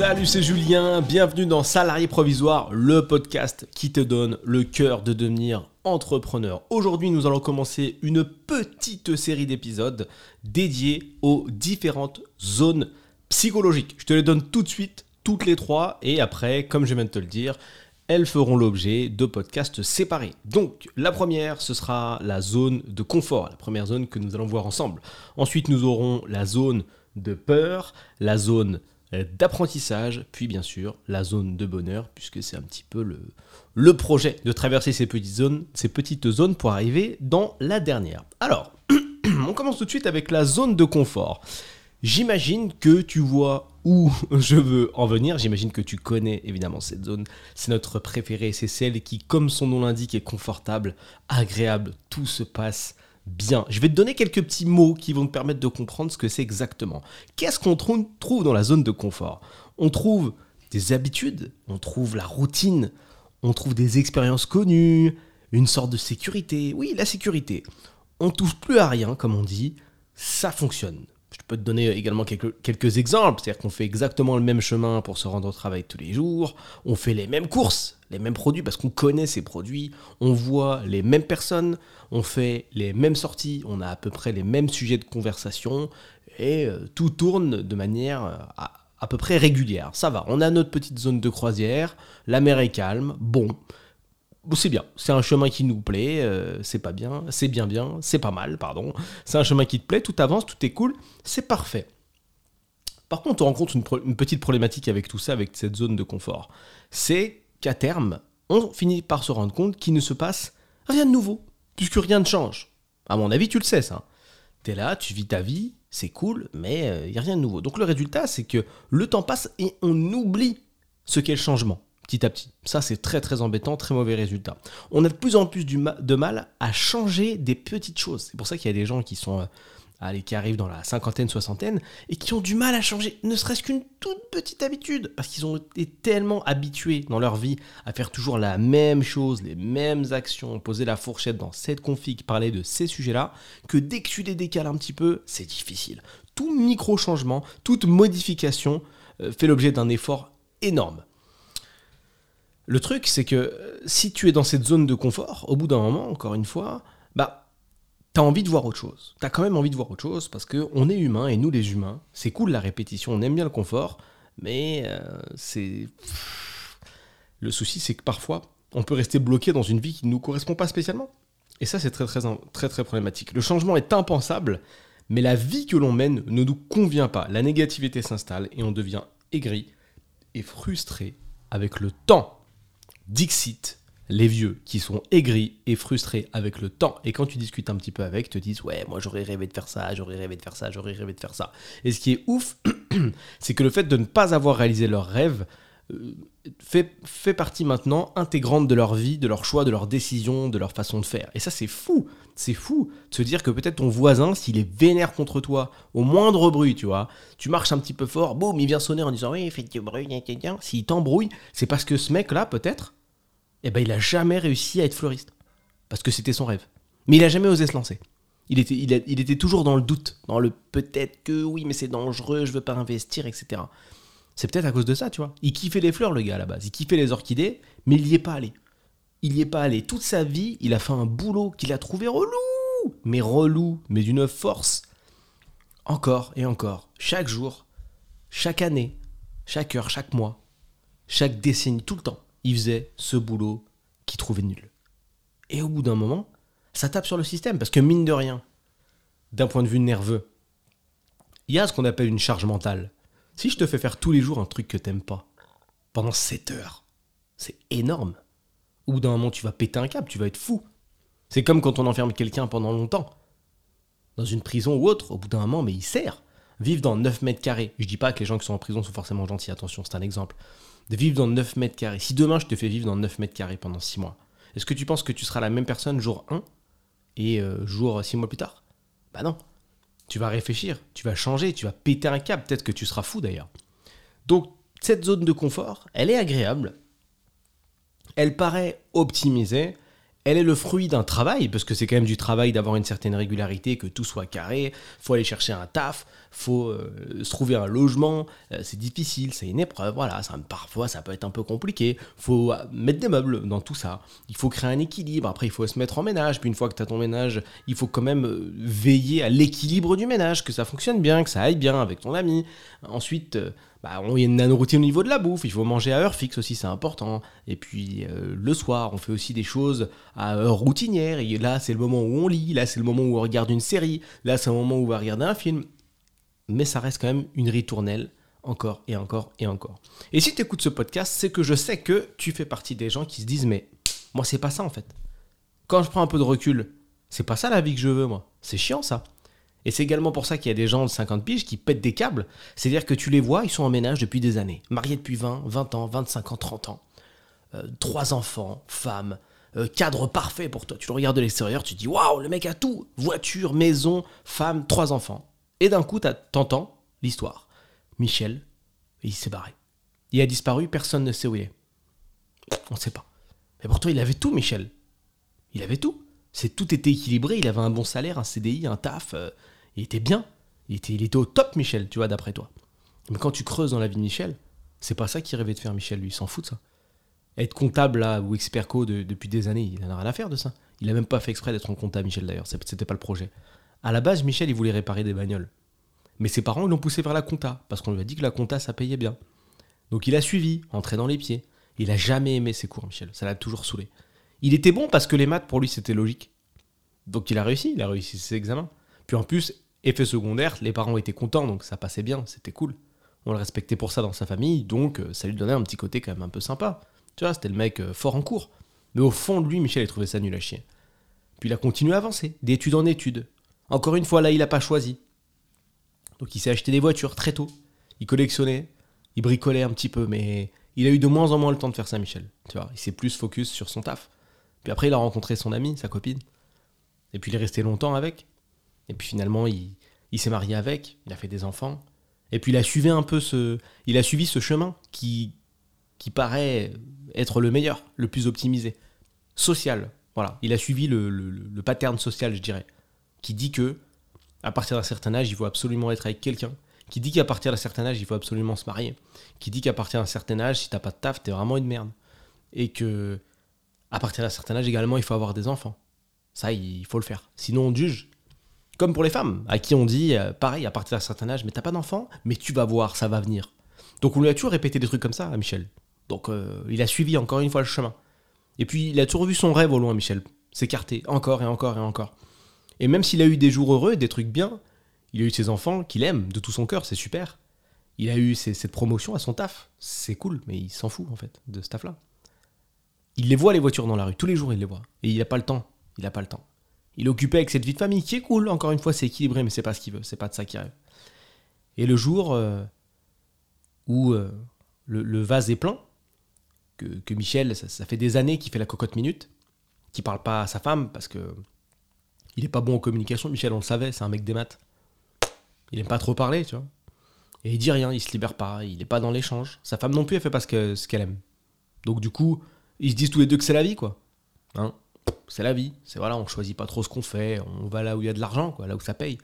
Salut, c'est Julien, bienvenue dans Salarié Provisoire, le podcast qui te donne le cœur de devenir entrepreneur. Aujourd'hui, nous allons commencer une petite série d'épisodes dédiés aux différentes zones psychologiques. Je te les donne tout de suite, toutes les trois, et après, comme je viens de te le dire, elles feront l'objet de podcasts séparés. Donc, la première, ce sera la zone de confort, la première zone que nous allons voir ensemble. Ensuite, nous aurons la zone de peur, la zone d'apprentissage, puis bien sûr la zone de bonheur, puisque c'est un petit peu le, le projet de traverser ces petites, zones, ces petites zones pour arriver dans la dernière. Alors, on commence tout de suite avec la zone de confort. J'imagine que tu vois où je veux en venir. J'imagine que tu connais évidemment cette zone. C'est notre préférée. C'est celle qui, comme son nom l'indique, est confortable, agréable. Tout se passe bien. Je vais te donner quelques petits mots qui vont te permettre de comprendre ce que c'est exactement. Qu'est-ce qu'on trouve dans la zone de confort? On trouve des habitudes, on trouve la routine, on trouve des expériences connues, une sorte de sécurité. Oui, la sécurité. On touche plus à rien, comme on dit, ça fonctionne. Je peux te donner également quelques, exemples, c'est-à-dire qu'on fait exactement le même chemin pour se rendre au travail tous les jours, on fait les mêmes courses, les mêmes produits parce qu'on connaît ces produits, on voit les mêmes personnes, on fait les mêmes sorties, on a à peu près les mêmes sujets de conversation, et euh, tout tourne de manière euh, à peu près régulière. Ça va, on a notre petite zone de croisière, la mer est calme, bon, c'est bien, c'est un chemin qui nous plaît, euh, c'est pas bien, c'est bien bien, c'est pas mal, pardon. C'est un chemin qui te plaît, tout avance, tout est cool, c'est parfait. Par contre, on rencontre une, petite problématique avec tout ça, avec cette zone de confort. C'est qu'à terme, on finit par se rendre compte qu'il ne se passe rien de nouveau, puisque rien ne change. À mon avis, tu le sais ça. T'es là, tu vis ta vie, c'est cool, mais il euh, n'y a rien de nouveau. Donc le résultat, c'est que le temps passe et on oublie ce qu'est le changement petit à petit. Ça, c'est très très embêtant, très mauvais résultat. On a de plus en plus de mal à changer des petites choses. C'est pour ça qu'il y a des gens. Euh, qui arrivent dans la cinquantaine, soixantaine, et qui ont du mal à changer, ne serait-ce qu'une toute petite habitude, parce qu'ils ont été tellement habitués dans leur vie à faire toujours la même chose, les mêmes actions, poser la fourchette dans cette config, parler de ces sujets-là, que dès que tu les décales un petit peu, c'est difficile. Tout micro-changement, toute modification euh, fait l'objet d'un effort énorme. Le truc, c'est que euh, si tu es dans cette zone de confort, au bout d'un moment, encore une fois, bah, t'as envie de voir autre chose. T'as quand même envie de voir autre chose parce qu'on est humain et nous, les humains, c'est cool la répétition, on aime bien le confort, mais euh, c'est. Le souci, c'est que parfois, on peut rester bloqué dans une vie qui ne nous correspond pas spécialement. Et ça, c'est très, très, très, très problématique. Le changement est impensable, mais la vie que l'on mène ne nous convient pas. La négativité s'installe et on devient aigri et frustré avec le temps. Dixit, les vieux qui sont aigris et frustrés avec le temps. Et quand tu discutes un petit peu avec, te disent Ouais, moi j'aurais rêvé de faire ça, j'aurais rêvé de faire ça, j'aurais rêvé de faire ça. Et ce qui est ouf, c'est que le fait de ne pas avoir réalisé leur rêve euh, fait, fait partie maintenant intégrante de leur vie, de leur choix, de leur décision, de leur façon de faire. Et ça, c'est fou. C'est fou de se dire que peut-être ton voisin, s'il est vénère contre toi, au moindre bruit, tu vois, tu marches un petit peu fort, boum, il vient sonner en disant Oui, faites du bruit, s'il t'embrouille, c'est parce que ce mec-là, peut-être, eh ben, il a jamais réussi à être fleuriste. Parce que c'était son rêve. Mais il a jamais osé se lancer. Il était, il, était toujours dans le doute, dans le peut-être que oui, mais c'est dangereux, je veux pas investir, etc. C'est peut-être à cause de ça, tu vois. Il kiffait les fleurs, le gars, à la base. Il kiffait les orchidées, mais il n'y est pas allé. Il n'y est pas allé. Toute sa vie, il a fait un boulot qu'il a trouvé relou. Mais relou, mais d'une force. Encore et encore. Chaque jour, chaque année, chaque heure, chaque mois, chaque décennie, tout le temps il faisait ce boulot qu'il trouvait nul. Et au bout d'un moment, ça tape sur le système, parce que mine de rien, d'un point de vue nerveux, il y a ce qu'on appelle une charge mentale. Si je te fais faire tous les jours un truc que t'aimes pas, pendant 7 heures, c'est énorme. Au bout d'un moment, tu vas péter un câble, tu vas être fou. C'est comme quand on enferme quelqu'un pendant longtemps. Dans une prison ou autre, au bout d'un moment, mais il sert. Vivre dans 9 mètres carrés. Je dis pas que les gens qui sont en prison sont forcément gentils, attention, c'est un exemple de vivre dans 9 mètres carrés. Si demain je te fais vivre dans 9 mètres carrés pendant 6 mois, est-ce que tu penses que tu seras la même personne jour 1 et euh, jour 6 mois plus tard? Bah non. Tu vas réfléchir, tu vas changer, tu vas péter un câble, peut-être que tu seras fou d'ailleurs. Donc cette zone de confort, elle est agréable, elle paraît optimisée, elle est le fruit d'un travail, parce que c'est quand même du travail d'avoir une certaine régularité, que tout soit carré, faut aller chercher un taf, faut euh, se trouver un logement, euh, c'est difficile, c'est une épreuve, voilà, parfois ça peut être un peu compliqué, faut euh, mettre des meubles dans tout ça, il faut créer un équilibre, après il faut se mettre en ménage, puis une fois que tu as ton ménage, il faut quand même veiller à l'équilibre du ménage, que ça fonctionne bien, que ça aille bien avec ton ami, ensuite bah, on, y a une routine au niveau de la bouffe, il faut manger à heure fixe aussi, c'est important. Et puis euh, le soir, on fait aussi des choses à heure routinière. Là, c'est le moment où on lit, là, c'est le moment où on regarde une série, là, c'est le moment où on va regarder un film. Mais ça reste quand même une ritournelle, encore et encore et encore. Et si tu écoutes ce podcast, c'est que je sais que tu fais partie des gens qui se disent Mais moi, c'est pas ça en fait. Quand je prends un peu de recul, c'est pas ça la vie que je veux, moi. C'est chiant ça. Et c'est également pour ça qu'il y a des gens de 50 piges qui pètent des câbles. C'est-à-dire que tu les vois, ils sont en ménage depuis des années. Mariés depuis 20, 20 ans, 25 ans, 30 ans. Euh, trois enfants, femmes, euh, cadre parfait pour toi. Tu le regardes de l'extérieur, tu te dis waouh, le mec a tout voiture, maison, femme, trois enfants. Et d'un coup, t'entends l'histoire. Michel, il s'est barré. Il a disparu, personne ne sait où il est. On ne sait pas. Mais pourtant, il avait tout, Michel. Il avait tout. Tout était équilibré. Il avait un bon salaire, un CDI, un taf. Euh, il était bien. Il était, il au top, Michel, tu vois, d'après toi. Mais quand tu creuses dans la vie de Michel, c'est pas ça qu'il rêvait de faire, Michel, lui. Il s'en fout de ça. Être comptable, là, ou expert co depuis des années, il en a rien à faire de ça. Il a même pas fait exprès d'être en comptable, Michel, d'ailleurs. C'était pas le projet. À la base, Michel, il voulait réparer des bagnoles. Mais ses parents, ils l'ont poussé vers la compta, parce qu'on lui a dit que la compta, ça payait bien. Donc il a suivi, entré dans les pieds. Il a jamais aimé ses cours, Michel. Ça l'a toujours saoulé. Il était bon parce que les maths, pour lui, c'était logique. Donc il a réussi, il a réussi ses examens. Puis en plus, effet secondaire, les parents étaient contents, donc ça passait bien, c'était cool. On le respectait pour ça dans sa famille, donc euh, ça lui donnait un petit côté quand même un peu sympa. Tu vois, c'était le mec euh, fort en cours. Mais au fond de lui, Michel, il trouvait ça nul à chier. Puis il a continué à avancer, d'études en études. Encore une fois, là, il n'a pas choisi. Donc il s'est acheté des voitures très tôt. Il collectionnait, il bricolait un petit peu, mais il a eu de moins en moins le temps de faire ça, Michel. Tu vois, il s'est plus focus sur son taf. Puis après, il a rencontré son ami, sa copine. Et puis il est resté longtemps avec. Et puis finalement, il, s'est marié avec, il a fait des enfants. Et puis il a suivi un peu ce, il a suivi ce chemin qui, qui paraît être le meilleur, le plus optimisé. Social, voilà. Il a suivi le, le, pattern social, je dirais, qui dit que à partir d'un certain âge, il faut absolument être avec quelqu'un. Qui dit qu'à partir d'un certain âge, il faut absolument se marier. Qui dit qu'à partir d'un certain âge, si t'as pas de taf, t'es vraiment une merde. Et que à partir d'un certain âge également, il faut avoir des enfants. Ça, il faut le faire. Sinon, on juge. Comme pour les femmes, à qui on dit, euh, pareil, à partir d'un certain âge, mais t'as pas d'enfant, mais tu vas voir, ça va venir. Donc on lui a toujours répété des trucs comme ça à Michel. Donc euh, il a suivi encore une fois le chemin. Et puis il a toujours vu son rêve au loin, Michel. S'écarter encore et encore et encore. Et même s'il a eu des jours heureux, des trucs bien, il a eu ses enfants qu'il aime de tout son cœur, c'est super. Il a eu cette promotion à son taf, c'est cool, mais il s'en fout en fait de ce taf-là. Il les voit les voitures dans la rue, tous les jours il les voit. Et il n'a pas le temps il n'a pas le temps. Il est occupé avec cette vie de famille qui est cool, encore une fois, c'est équilibré, mais c'est pas ce qu'il veut, c'est pas de ça qu'il rêve. Et le jour euh, où euh, le, vase est plein, que, Michel, ça, fait des années qu'il fait la cocotte minute, qu'il parle pas à sa femme parce que il est pas bon en communication. Michel, on le savait, c'est un mec des maths. Il aime pas trop parler, tu vois. Et il dit rien, il se libère pas, il est pas dans l'échange. Sa femme non plus, elle fait pas ce qu'elle aime. Donc du coup, ils se disent tous les deux que c'est la vie, quoi. Hein c'est la vie. C'est voilà, on choisit pas trop ce qu'on fait, on va là où il y a de l'argent, là où ça paye.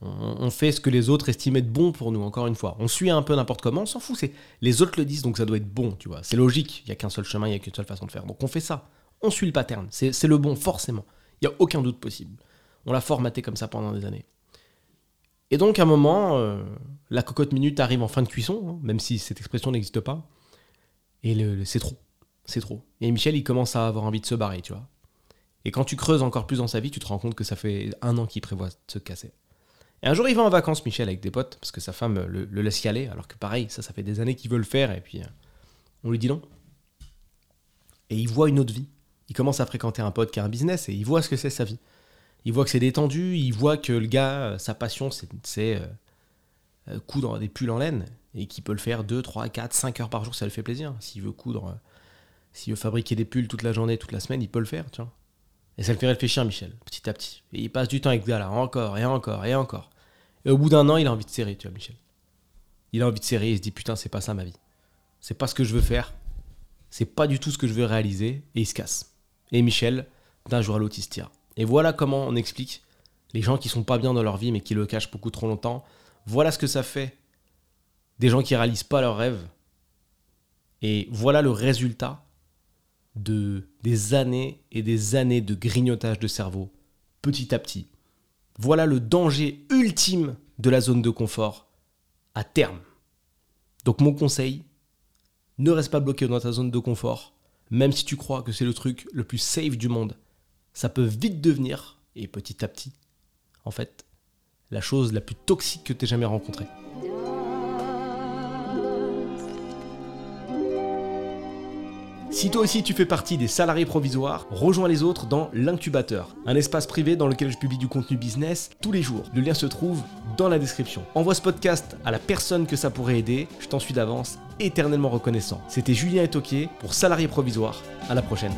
On, fait ce que les autres estiment être bon pour nous, encore une fois. On suit un peu n'importe comment, on s'en fout. Les autres le disent, donc ça doit être bon, tu vois. C'est logique. Il y a qu'un seul chemin, il y a qu'une seule façon de faire. Donc on fait ça. On suit le pattern. C'est le bon, forcément. Il y a aucun doute possible. On l'a formaté comme ça pendant des années. Et donc à un moment, euh, la cocotte minute arrive en fin de cuisson, hein, même si cette expression n'existe pas. Et c'est trop. C'est trop. Et Michel, il commence à avoir envie de se barrer, tu vois. Et quand tu creuses encore plus dans sa vie, tu te rends compte que ça fait un an qu'il prévoit de se casser. Et un jour, il va en vacances, Michel, avec des potes, parce que sa femme le, laisse y aller, alors que pareil, ça, ça fait des années qu'il veut le faire, et puis euh, on lui dit non. Et il voit une autre vie. Il commence à fréquenter un pote qui a un business, et il voit ce que c'est sa vie. Il voit que c'est détendu, il voit que le gars, euh, sa passion, c'est euh, coudre des pulls en laine, et qu'il peut le faire 2, 3, 4, 5 heures par jour, ça le fait plaisir. S'il veut coudre, s'il veut fabriquer des pulls toute la journée, toute la semaine, il peut le faire, tu vois. Et ça le fait réfléchir, Michel, petit à petit. Et il passe du temps avec ce gars-là, encore et encore et encore. Et au bout d'un an, il a envie de serrer, tu vois, Michel. Il a envie de serrer, il se dit putain, c'est pas ça ma vie. C'est pas ce que je veux faire. C'est pas du tout ce que je veux réaliser. Et il se casse. Et Michel, d'un jour à l'autre, il se tire. Et voilà comment on explique les gens qui sont pas bien dans leur vie mais qui le cachent beaucoup trop longtemps. Voilà ce que ça fait des gens qui réalisent pas leurs rêves. Et voilà le résultat de des années et des années de grignotage de cerveau petit à petit. Voilà le danger ultime de la zone de confort à terme. Donc mon conseil, ne reste pas bloqué dans ta zone de confort, même si tu crois que c'est le truc le plus safe du monde. Ça peut vite devenir, et petit à petit, en fait, la chose la plus toxique que tu aies jamais rencontrée. Si toi aussi tu fais partie des salariés provisoires, rejoins les autres dans l'incubateur, un espace privé dans lequel je publie du contenu business tous les jours. Le lien se trouve dans la description. Envoie ce podcast à la personne que ça pourrait aider, je t'en suis d'avance éternellement reconnaissant. C'était Julien Etoquier pour Salariés Provisoires. À la prochaine.